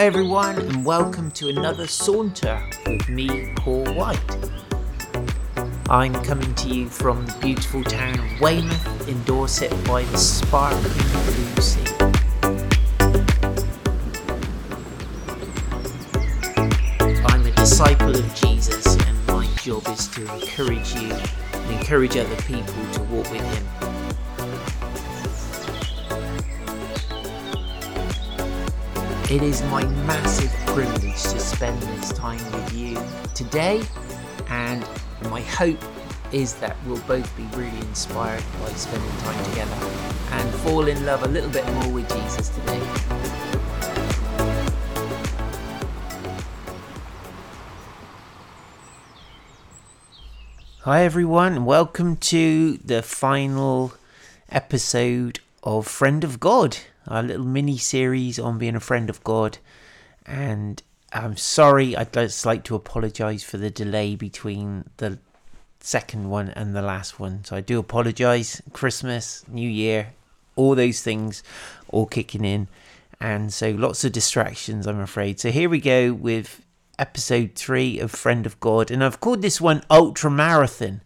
Hi, everyone, and welcome to another saunter with me, Paul White. I'm coming to you from the beautiful town of Weymouth in Dorset by the sparkling blue sea. I'm a disciple of Jesus, and my job is to encourage you and encourage other people to walk with Him. It is my massive privilege to spend this time with you today, and my hope is that we'll both be really inspired by spending time together and fall in love a little bit more with Jesus today. Hi, everyone, welcome to the final episode of Friend of God a little mini series on being a friend of God. And I'm sorry, I'd just like to apologize for the delay between the second one and the last one. So I do apologize. Christmas, New Year, all those things all kicking in. And so lots of distractions, I'm afraid. So here we go with episode three of Friend of God. And I've called this one Ultra Marathon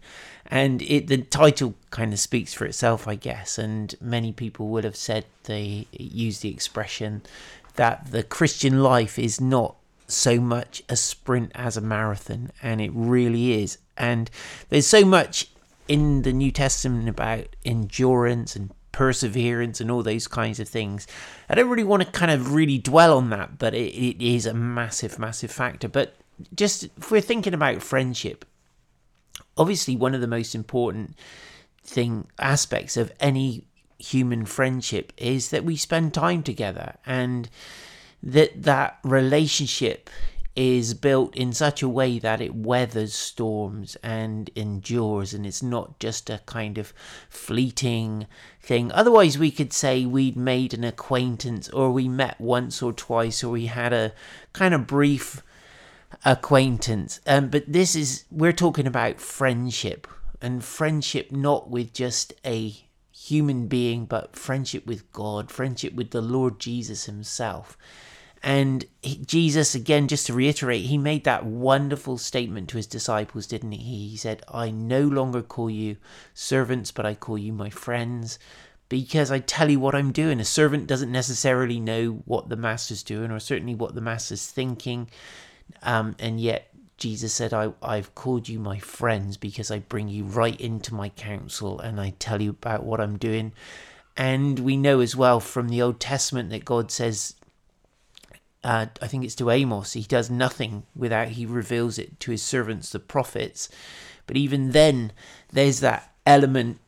and it the title kind of speaks for itself, I guess. And many people would have said they use the expression that the Christian life is not so much a sprint as a marathon, and it really is. And there's so much in the New Testament about endurance and perseverance and all those kinds of things. I don't really want to kind of really dwell on that, but it, it is a massive, massive factor. But just if we're thinking about friendship, obviously one of the most important thing aspects of any human friendship is that we spend time together and that that relationship is built in such a way that it weathers storms and endures and it's not just a kind of fleeting thing. Otherwise we could say we'd made an acquaintance or we met once or twice or we had a kind of brief acquaintance. Um, but this is, we're talking about friendship and friendship not with just a human being, but friendship with God, friendship with the Lord Jesus Himself. And he, Jesus, again, just to reiterate, he made that wonderful statement to his disciples, didn't he? He said, I no longer call you servants, but I call you my friends because I tell you what I'm doing. A servant doesn't necessarily know what the master's doing, or certainly what the master's thinking. Um, and yet Jesus said, I, I've called you my friends because I bring you right into my counsel and I tell you about what I'm doing. And we know as well from the Old Testament that God says, uh, I think it's to Amos, he does nothing without he reveals it to his servants, the prophets. But even then, there's that element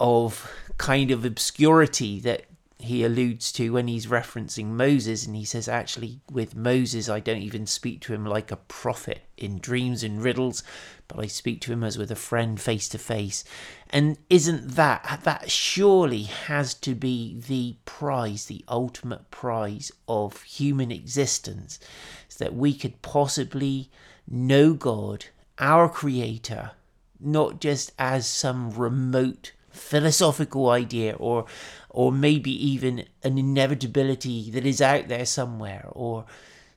of kind of obscurity that he alludes to when he's referencing Moses, and he says, actually, with Moses, I don't even speak to him like a prophet in dreams and riddles, but I speak to him as with a friend face to face. And isn't that, that surely has to be the prize, the ultimate prize of human existence, is that we could possibly know God, our Creator, not just as some remote philosophical idea or or maybe even an inevitability that is out there somewhere or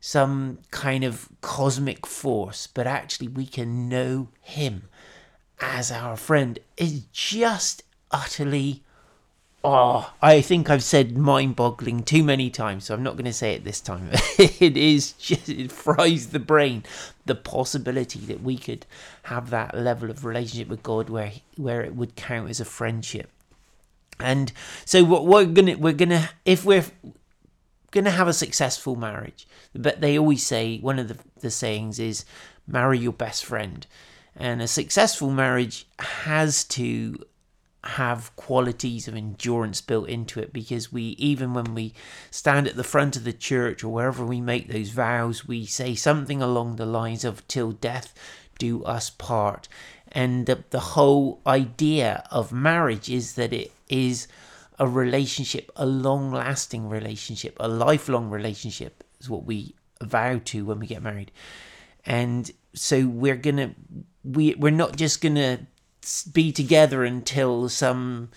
some kind of cosmic force but actually we can know him as our friend is just utterly oh. I think i've said mind-boggling too many times so i'm not going to say it this time. It is just it fries the brain. The possibility that we could have that level of relationship with god where where it would count as a friendship. And so what we're gonna we're gonna if we're gonna have a successful marriage but they always say one of the, the sayings is marry your best friend. And a successful marriage has to have qualities of endurance built into it because we even when we stand at the front of the church or wherever we make those vows we say something along the lines of till death do us part. And the, the whole idea of marriage is that it is a relationship a long lasting relationship a lifelong relationship is what we vow to when we get married. And so we're gonna we we're not just gonna be together until some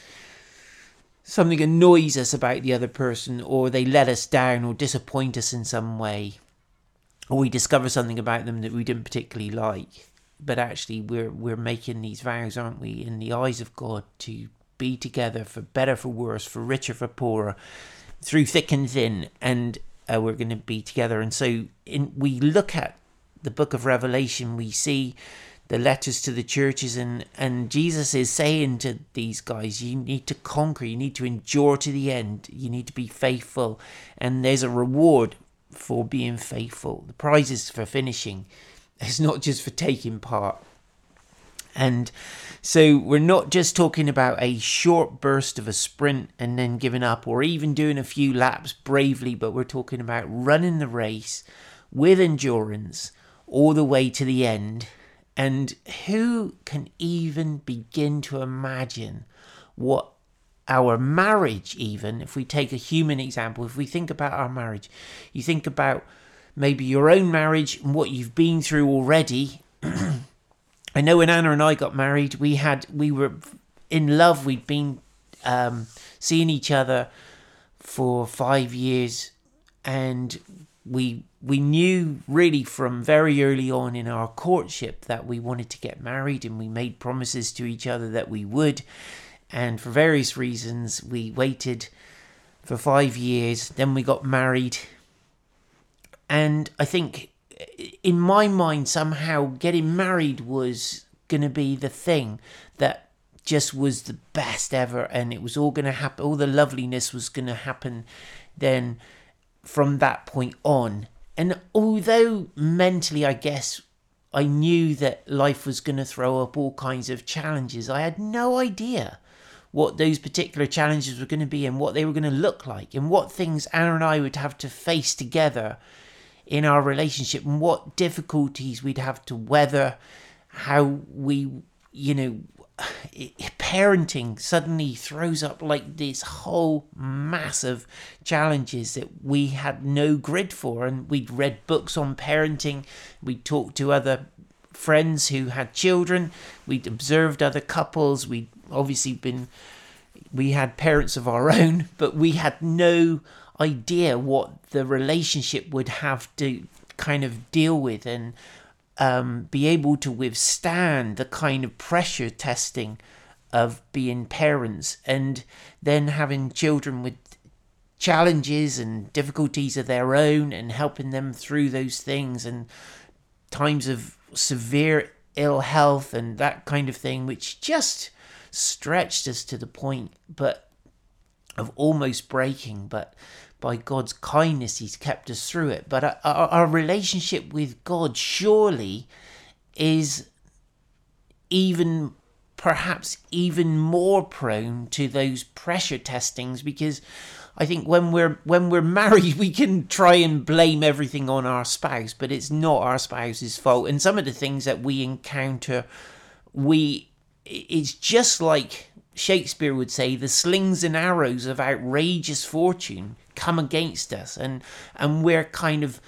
something annoys us about the other person, or they let us down, or disappoint us in some way, or we discover something about them that we didn't particularly like. But actually, we're we're making these vows, aren't we, in the eyes of God, to be together for better, for worse, for richer, for poorer, through thick and thin, and uh, we're going to be together. And so, in we look at the book of Revelation, we see the letters to the churches and and Jesus is saying to these guys you need to conquer you need to endure to the end you need to be faithful. And there's a reward for being faithful. The prize is for finishing it's not just for taking part. And so we're not just talking about a short burst of a sprint and then giving up or even doing a few laps bravely but we're talking about running the race with endurance all the way to the end and who can even begin to imagine what our marriage, even if we take a human example, if we think about our marriage, you think about maybe your own marriage and what you've been through already. I know when Anna and I got married, we had we were in love. We'd been um, seeing each other for five years, and we we knew really from very early on in our courtship that we wanted to get married and we made promises to each other that we would and for various reasons we waited for 5 years then we got married and i think in my mind somehow getting married was going to be the thing that just was the best ever and it was all going to happen all the loveliness was going to happen then from that point on. And although mentally, I guess, I knew that life was going to throw up all kinds of challenges, I had no idea what those particular challenges were going to be and what they were going to look like and what things Anna and I would have to face together in our relationship and what difficulties we'd have to weather, how we, you know, parenting suddenly throws up like this whole mass of challenges that we had no grid for. And we'd read books on parenting. We'd talked to other friends who had children. We'd observed other couples. We'd obviously been we had parents of our own but we had no idea what the relationship would have to kind of deal with. And um, be able to withstand the kind of pressure testing of being parents and then having children with challenges and difficulties of their own and helping them through those things and times of severe ill health and that kind of thing which just stretched us to the point but of almost breaking. But by God's kindness, He's kept us through it. But our, our, relationship with God surely is even perhaps even more prone to those pressure testings because I think when we're when we're married we can try and blame everything on our spouse but it's not our spouse's fault and some of the things that we encounter we it's just like Shakespeare would say the slings and arrows of outrageous fortune come against us and and we're kind of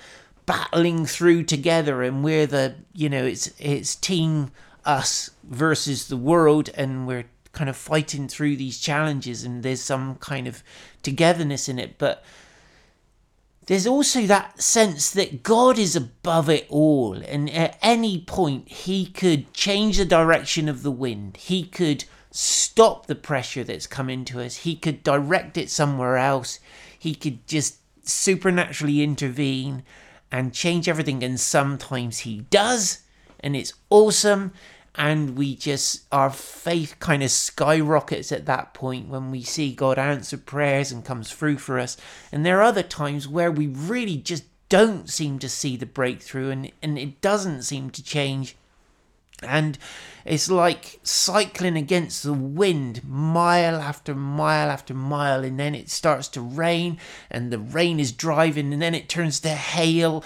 battling through together and we're the you know it's it's team us versus the world and we're kind of fighting through these challenges and there's some kind of togetherness in it. But there's also that sense that God is above it all and at any point he could change the direction of the wind. He could stop the pressure that's coming to us he could direct it somewhere else he could just supernaturally intervene and change everything. And sometimes he does, and it's awesome. And we just, our faith kind of skyrockets at that point when we see God answer prayers and comes through for us. And there are other times where we really just don't seem to see the breakthrough and, and it doesn't seem to change and it's like cycling against the wind mile after mile after mile and then it starts to rain and the rain is driving and then it turns to hail.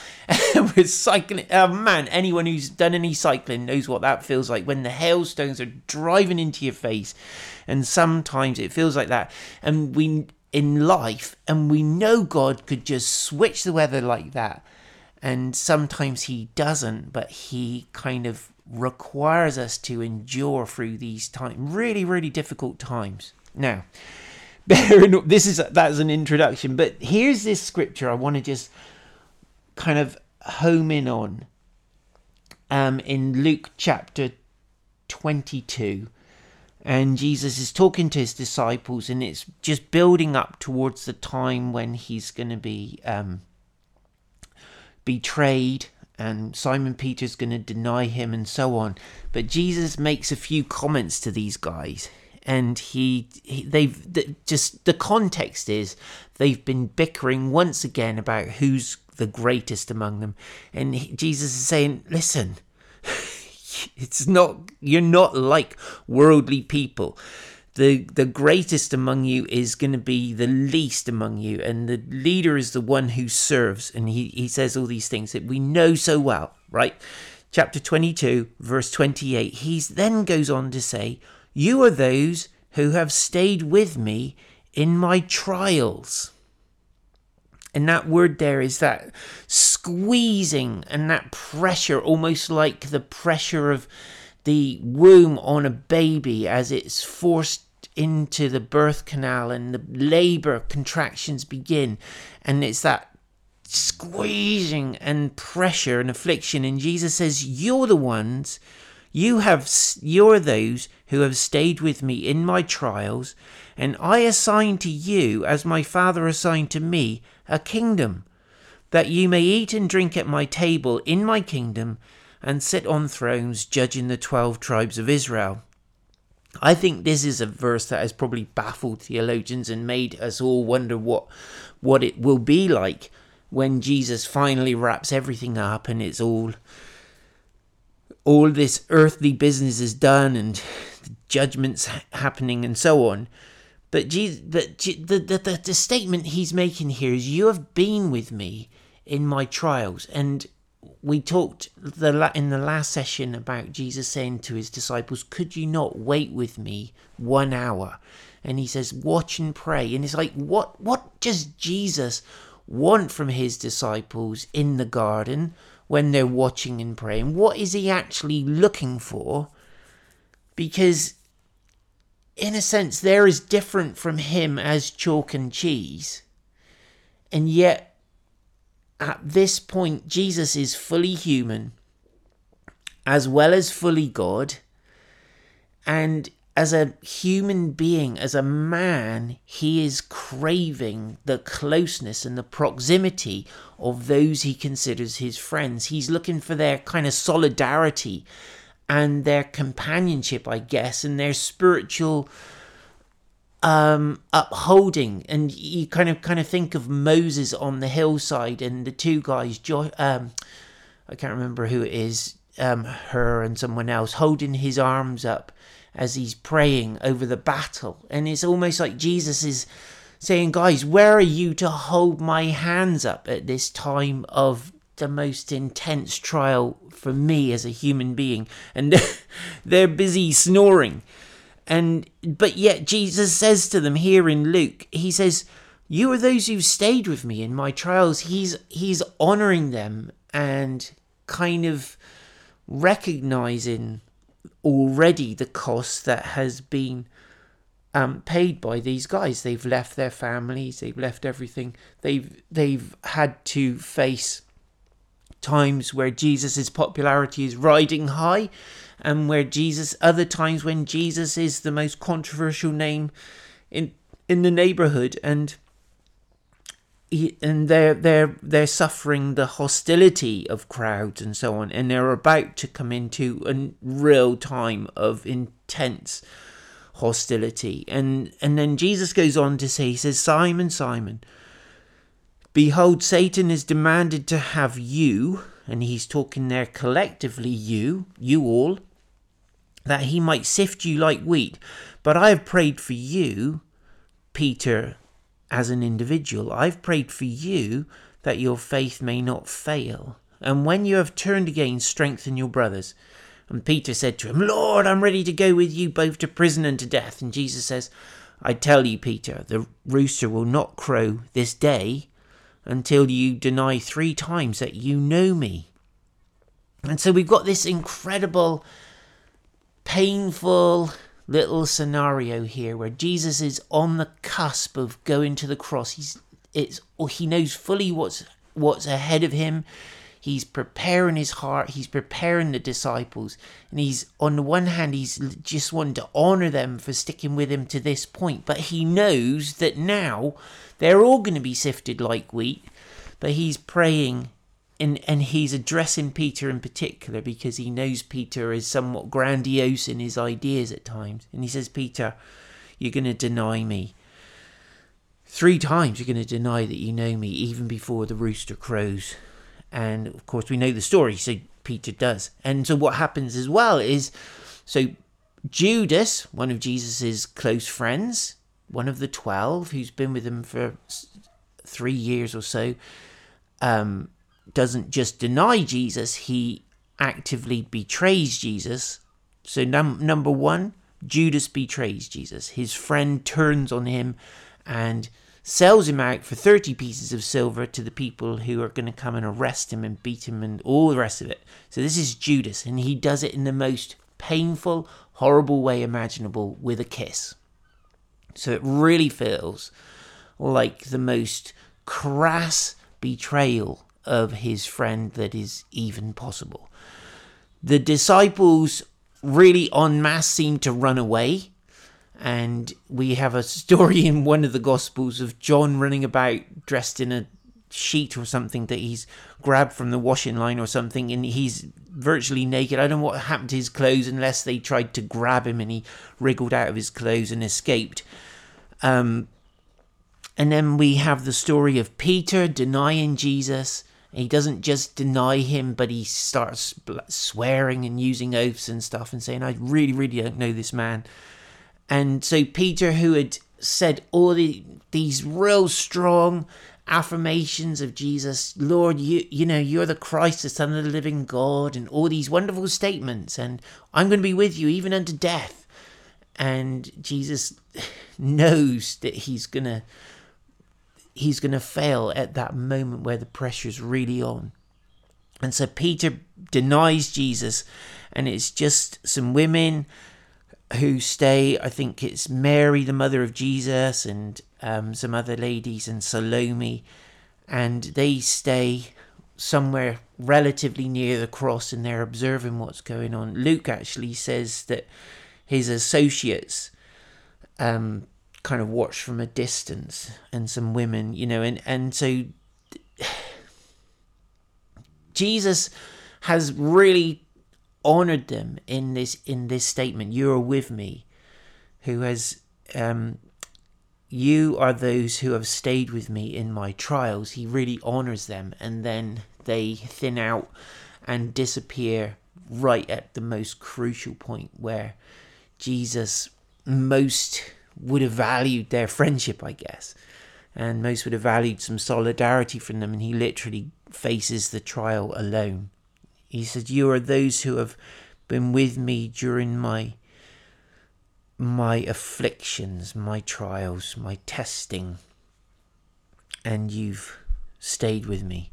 And we're cycling oh man anyone who's done any cycling knows what that feels like when the hailstones are driving into your face. And sometimes it feels like that. And we in life and we know god could just switch the weather like that. And sometimes he doesn't but he kind of requires us to endure through these times, really, really difficult times. Now, bearing this is that's an introduction, but here's this scripture I want to just kind of home in on. Um, in Luke chapter 22 and Jesus is talking to his disciples, and it's just building up towards the time when he's going to be um, betrayed, and Simon Peter's going to deny him, and so on. But Jesus makes a few comments to these guys, and he, he they've the, just the context is they've been bickering once again about who's the greatest among them, and he, Jesus is saying, "Listen." It's not you're not like worldly people. The the greatest among you is going to be the least among you, and the leader is the one who serves. And he, he says all these things that we know so well, right? Chapter 22, verse 28. He then goes on to say, You are those who have stayed with me in my trials. And that word there is that squeezing and that pressure, almost like the pressure of the womb on a baby as it's forced into the birth canal and the labor contractions begin. And it's that squeezing and pressure and affliction. And Jesus says, You're the ones, you have, you're those who have stayed with me in my trials, and I assign to you, as my Father assigned to me, a kingdom, that you may eat and drink at my table in my kingdom, and sit on thrones judging the twelve tribes of Israel. I think this is a verse that has probably baffled theologians and made us all wonder what what it will be like when Jesus finally wraps everything up and it's all all this earthly business is done and the judgments happening and so on. But Jesus, but the, the, the, the statement he's making here is, "You have been with me in my trials." And we talked the in the last session about Jesus saying to his disciples, "Could you not wait with me one hour?" And he says, "Watch and pray." And it's like, what what does Jesus want from his disciples in the garden when they're watching and praying? What is he actually looking for? Because in a sense, they're as different from him as chalk and cheese. And yet, at this point, Jesus is fully human as well as fully God. And as a human being, as a man, he is craving the closeness and the proximity of those he considers his friends. He's looking for their kind of solidarity and their companionship, I guess, and their spiritual um, upholding. And you kind of kind of think of Moses on the hillside and the two guys, jo- um, I can't remember who it is, um, Hur and someone else, holding his arms up as he's praying over the battle. And it's almost like Jesus is saying, Guys, where are you to hold my hands up at this time of the most intense trial for me as a human being and they're busy snoring and but yet Jesus says to them here in Luke he says you are those who stayed with me in my trials he's he's honoring them and kind of recognizing already the cost that has been um, paid by these guys. They've left their families, they've left everything. They've they've had to face times where Jesus' popularity is riding high, and where Jesus, other times when Jesus is the most controversial name in in the neighborhood, and he, and they're they're they're suffering the hostility of crowds and so on, and they're about to come into a real time of intense hostility, and and then Jesus goes on to say, he says, Simon, Simon Behold, Satan is demanded to have you, and he's talking there collectively, you, you all, that he might sift you like wheat. But I have prayed for you, Peter, as an individual. I've prayed for you that your faith may not fail. And when you have turned again, strengthen your brothers. And Peter said to him, Lord, I'm ready to go with you both to prison and to death. And Jesus says, I tell you, Peter, the rooster will not crow this day until you deny three times that you know me. And so we've got this incredible, painful, little scenario here where Jesus is on the cusp of going to the cross. He's it's he knows fully what's what's ahead of him. He's preparing his heart, he's preparing the disciples, and he's on the one hand he's just wanting to honor them for sticking with him to this point, but he knows that now they're all going to be sifted like wheat. But he's praying and and he's addressing Peter in particular because he knows Peter is somewhat grandiose in his ideas at times. And he says, Peter, you're going to deny me. Three times you're going to deny that you know me, even before the rooster crows. And of course, we know the story, so Peter does. And so what happens as well is so Judas, one of Jesus's close friends, one of the twelve, who's been with him for three years or so, um, doesn't just deny Jesus, he actively betrays Jesus. So, num- number one, Judas betrays Jesus. His friend turns on him and sells him out for 30 pieces of silver to the people who are going to come and arrest him and beat him and all the rest of it. So, this is Judas, and he does it in the most painful, horrible way imaginable with a kiss. So, it really feels like the most crass betrayal of his friend that is even possible. The disciples really en masse seem to run away. And we have a story in one of the Gospels of John running about dressed in a sheet or something that he's grabbed from the washing line or something, and he's virtually naked. I don't know what happened to his clothes unless they tried to grab him and he wriggled out of his clothes and escaped. Um, and then we have the story of Peter denying Jesus he doesn't just deny him, but he starts swearing and using oaths and stuff and saying, I really, really don't know this man. And so Peter, who had said all the, these real strong affirmations of Jesus, Lord, you you know, you're the Christ, the Son of the living God, and all these wonderful statements, and I'm going to be with you even unto death. And Jesus knows that he's to he's to fail at that moment where the pressure's really on. And so Peter denies Jesus, and it's just some women who stay. I think it's Mary, the mother of Jesus, and um, some other ladies, and Salome, and they stay somewhere relatively near the cross and they're observing what's going on. Luke actually says that his associates um, kind of watch from a distance and some women you know and and so jesus has really honored them in this in this statement you are with me who has um you are those who have stayed with me in my trials he really honors them and then they thin out and disappear right at the most crucial point where jesus most would have valued their friendship, I guess. And most would have valued some solidarity from them, and he literally faces the trial alone. He said, You are those who have been with me during my my afflictions, my trials, my testing, and you've stayed with me.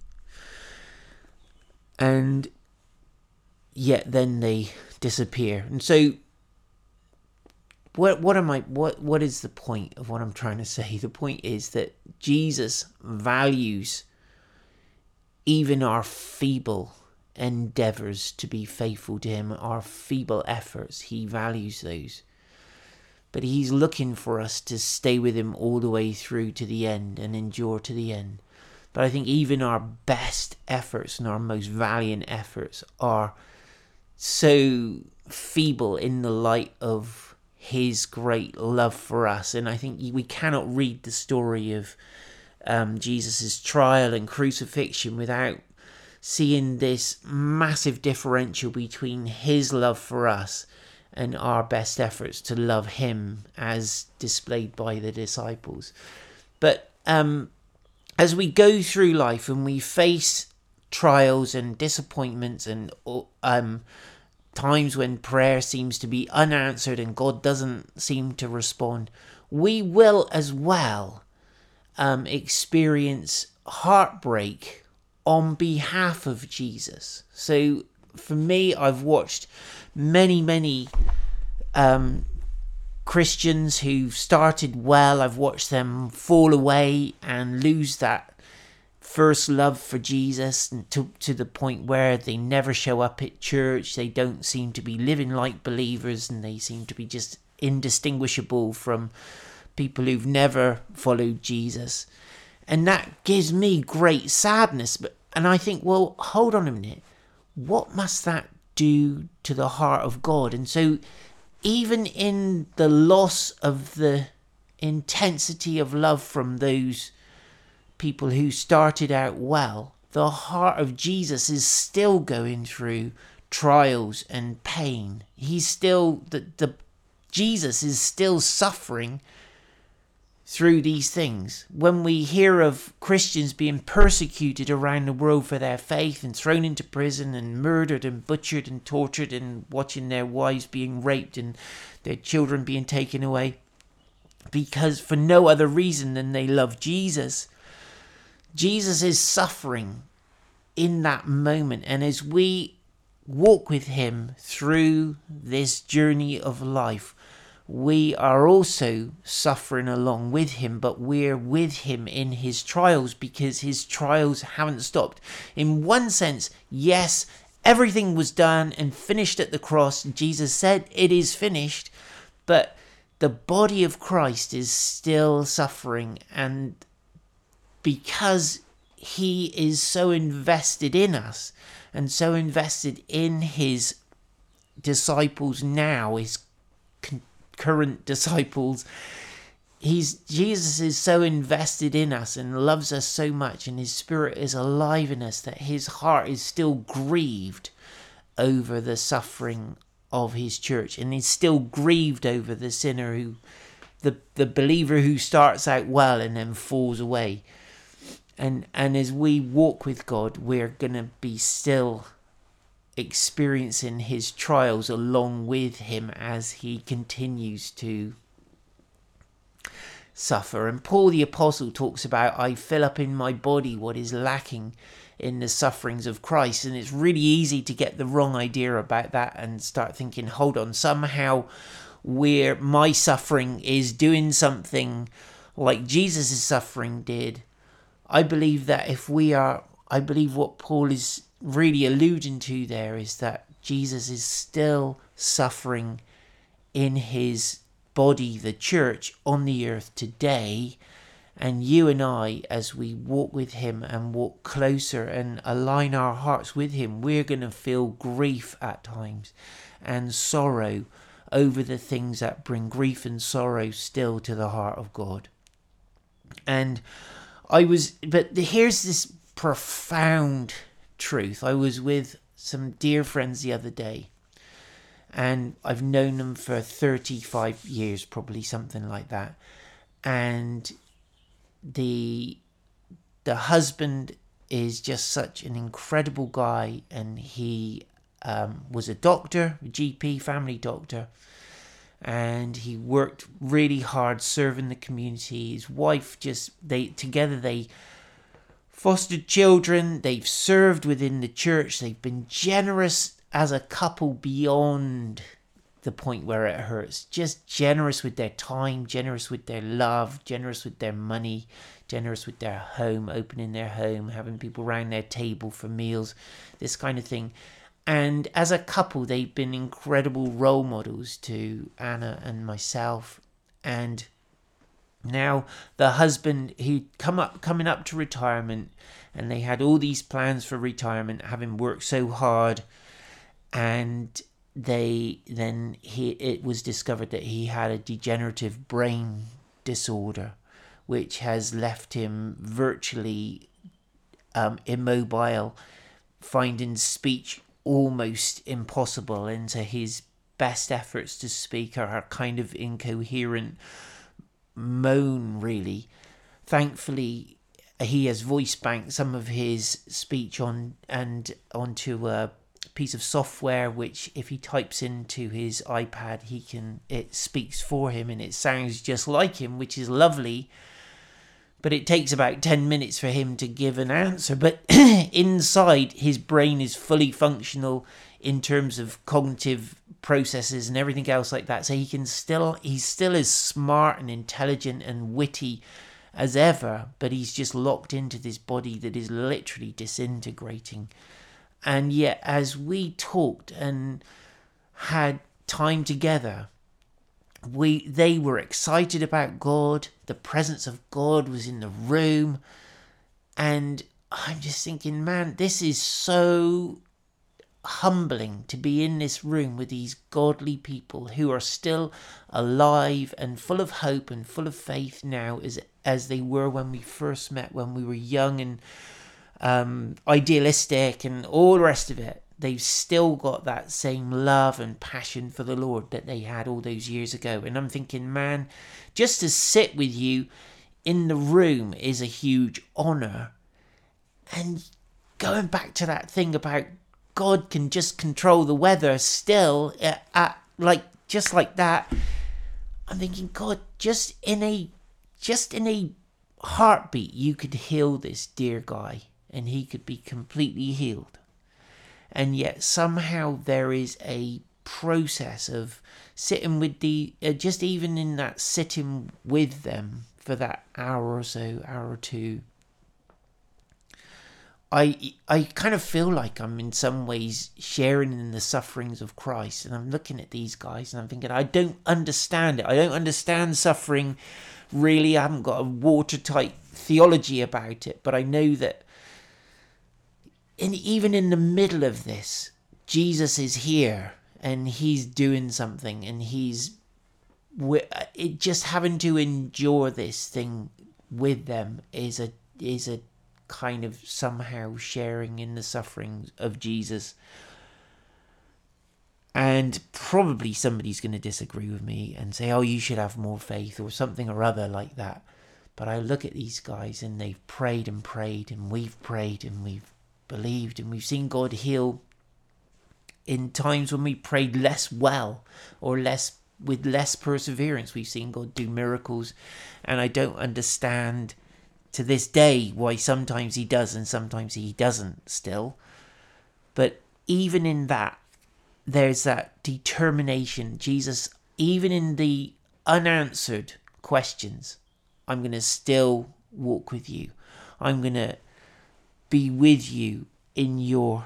And yet then they disappear. And so what what am I what what is the point of what I'm trying to say? The point is that Jesus values even our feeble endeavors to be faithful to him, our feeble efforts, he values those. But he's looking for us to stay with him all the way through to the end and endure to the end. But I think even our best efforts and our most valiant efforts are so feeble in the light of his great love for us. And I think we cannot read the story of um, Jesus' trial and crucifixion without seeing this massive differential between his love for us and our best efforts to love him as displayed by the disciples. But um, as we go through life and we face trials and disappointments and um, times when prayer seems to be unanswered and God doesn't seem to respond, we will as well um, experience heartbreak on behalf of Jesus. So for me, I've watched many, many um, Christians who've started well, I've watched them fall away and lose that first love for Jesus and to, to the point where they never show up at church. They don't seem to be living like believers and they seem to be just indistinguishable from people who've never followed Jesus. And that gives me great sadness. But and I think, well, hold on a minute. What must that do to the heart of God? And so even in the loss of the intensity of love from those people who started out well, the heart of Jesus is still going through trials and pain. He's still the, the Jesus is still suffering through these things. When we hear of Christians being persecuted around the world for their faith and thrown into prison and murdered and butchered and tortured and watching their wives being raped and their children being taken away because for no other reason than they love Jesus. Jesus is suffering in that moment. And as we walk with him through this journey of life, we are also suffering along with him, but we're with him in his trials because his trials haven't stopped. In one sense, yes, everything was done and finished at the cross. Jesus said, It is finished, but the body of Christ is still suffering, and because he is so invested in us and so invested in his disciples now, his current disciples. He's Jesus is so invested in us and loves us so much, and his spirit is alive in us that his heart is still grieved over the suffering of his church, and he's still grieved over the sinner who the the believer who starts out well and then falls away. And and as we walk with God, we're gonna be still experiencing his trials along with him as he continues to suffer. And Paul the Apostle talks about, I fill up in my body what is lacking in the sufferings of Christ. And it's really easy to get the wrong idea about that and start thinking, hold on, somehow where my suffering is doing something like Jesus' suffering did. I believe that if we are, I believe what Paul is really alluding to there is that Jesus is still suffering in his body, the church, on the earth today. And you and I, as we walk with him and walk closer and align our hearts with him, we're going to feel grief at times and sorrow over the things that bring grief and sorrow still to the heart of God. And I was, but here's this profound truth. I was with some dear friends the other day, and I've known them for 35 years, probably something like that. And the the husband is just such an incredible guy, and he um, was a doctor, a GP, family doctor, and he worked really hard serving the community. His wife just they together they fostered children, they've served within the church, they've been generous as a couple beyond the point where it hurts. Just generous with their time, generous with their love, generous with their money, generous with their home, opening their home, having people around their table for meals, this kind of thing. And as a couple, they've been incredible role models to Anna and myself. And now the husband he come up coming up to retirement and they had all these plans for retirement having worked so hard and they then he it was discovered that he had a degenerative brain disorder which has left him virtually um, immobile finding speech almost impossible and so his best efforts to speak are kind of incoherent moan really. Thankfully, he has voice banked some of his speech on and onto a piece of software which if he types into his iPad he can it speaks for him and it sounds just like him which is lovely but it takes about 10 minutes for him to give an answer but inside his brain is fully functional in terms of cognitive processes and everything else like that. So he can still he's still as smart and intelligent and witty as ever, but he's just locked into this body that is literally disintegrating. And yet, as we talked and had time together, we they were excited about God. The presence of God was in the room, and I'm just thinking, man, this is so humbling to be in this room with these godly people who are still alive and full of hope and full of faith now as as they were when we first met when we were young and um, idealistic and all the rest of it. They've still got that same love and passion for the lord that they had all those years ago. And i'm thinking man just to sit with you in the room is a huge honor. And going back to that thing about God can just control the weather still uh, at like just like that. I'm thinking, God, just in a just in a heartbeat, you could heal this dear guy, and he could be completely healed. And yet somehow there is a process of sitting with the uh, just even in that sitting with them for that hour or so, hour or two, I I kind of feel like I'm in some ways sharing in the sufferings of Christ, and I'm looking at these guys and I'm thinking I don't understand it. I don't understand suffering. Really, I haven't got a watertight theology about it, but I know that in even in the middle of this, Jesus is here and he's doing something, and he's it just having to endure this thing with them is a is a kind of somehow sharing in the sufferings of Jesus. And probably somebody's going to disagree with me and say, oh, you should have more faith or something or other like that. But I look at these guys and they've prayed and prayed and we've prayed and we've believed and we've seen God heal in times when we prayed less well or less with less perseverance. We've seen God do miracles. And I don't understand to this day why sometimes he does and sometimes he doesn't still. But even in that, there's that determination. Jesus, even in the unanswered questions, I'm going to still walk with you. I'm going to be with you in your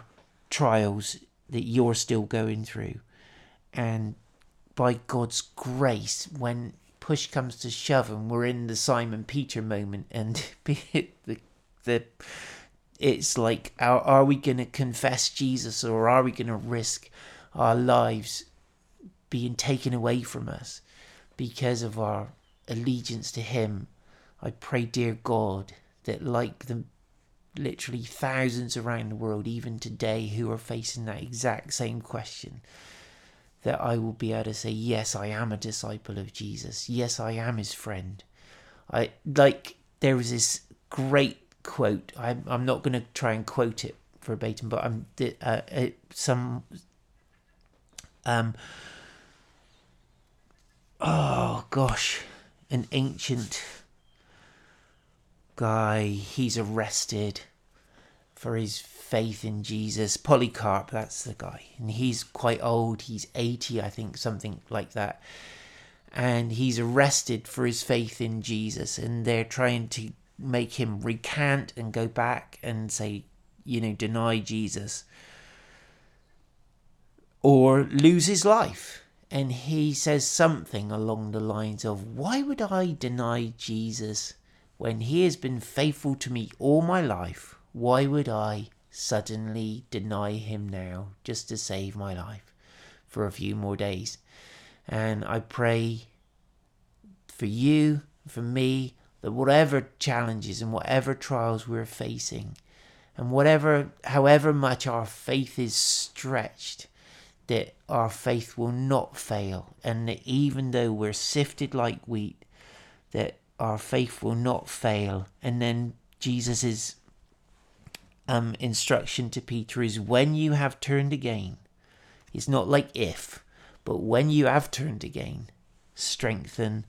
trials that you're still going through. And by God's grace, when push comes to shove and we're in the Simon Peter moment and the the it's like are, are we going to confess Jesus or are we going to risk our lives being taken away from us because of our allegiance to him? I pray dear God that like the literally thousands around the world even today who are facing that exact same question that I will be able to say, yes, I am a disciple of Jesus. Yes, I am his friend. I like there is this great quote. I'm I'm not going to try and quote it verbatim, but I'm uh, uh, some um oh gosh, an ancient guy. He's arrested for his faith in Jesus. Polycarp, that's the guy. And he's quite old. He's 80, I think, something like that. And he's arrested for his faith in Jesus. And they're trying to make him recant and go back and say, you know, deny Jesus or lose his life. And he says something along the lines of, Why would I deny Jesus when he has been faithful to me all my life? Why would I suddenly deny him now just to save my life for a few more days. And I pray for you, for me, that whatever challenges and whatever trials we're facing, and whatever, however much our faith is stretched, that our faith will not fail, and that even though we're sifted like wheat, that our faith will not fail. And then Jesus is um, instruction to Peter is when you have turned again. It's not like if, but when you have turned again, strengthen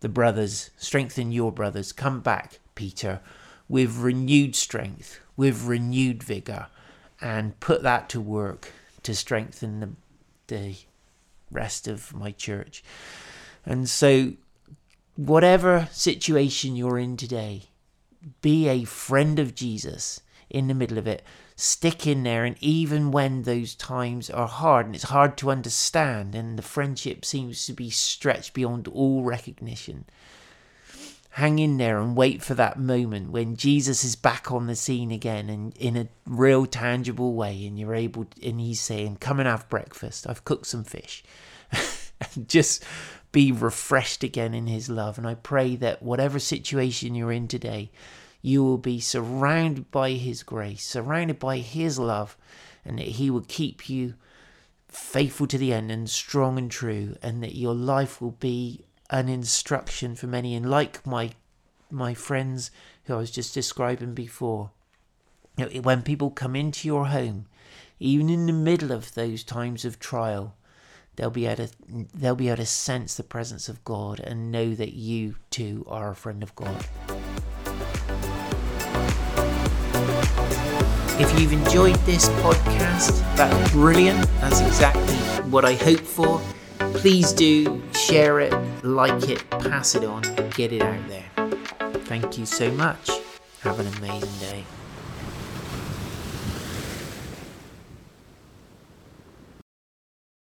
the brothers, strengthen your brothers. Come back, Peter, with renewed strength, with renewed vigor, and put that to work to strengthen the, the rest of my church. And so, whatever situation you're in today, be a friend of Jesus in the middle of it. Stick in there, and even when those times are hard and it's hard to understand, and the friendship seems to be stretched beyond all recognition, hang in there and wait for that moment when Jesus is back on the scene again and in a real tangible way, and you're able, to, and he's saying, Come and have breakfast. I've cooked some fish. and just be refreshed again in his love. And I pray that whatever situation you're in today, you will be surrounded by His grace, surrounded by His love, and that He will keep you faithful to the end and strong and true, and that your life will be an instruction for many. And like my my friends who I was just describing before, when people come into your home, even in the middle of those times of trial, they'll be able to they'll be able to sense the presence of God and know that you too are a friend of God. If you've enjoyed this podcast, that's brilliant. That's exactly what I hope for. Please do share it, like it, pass it on, get it out there. Thank you so much. Have an amazing day.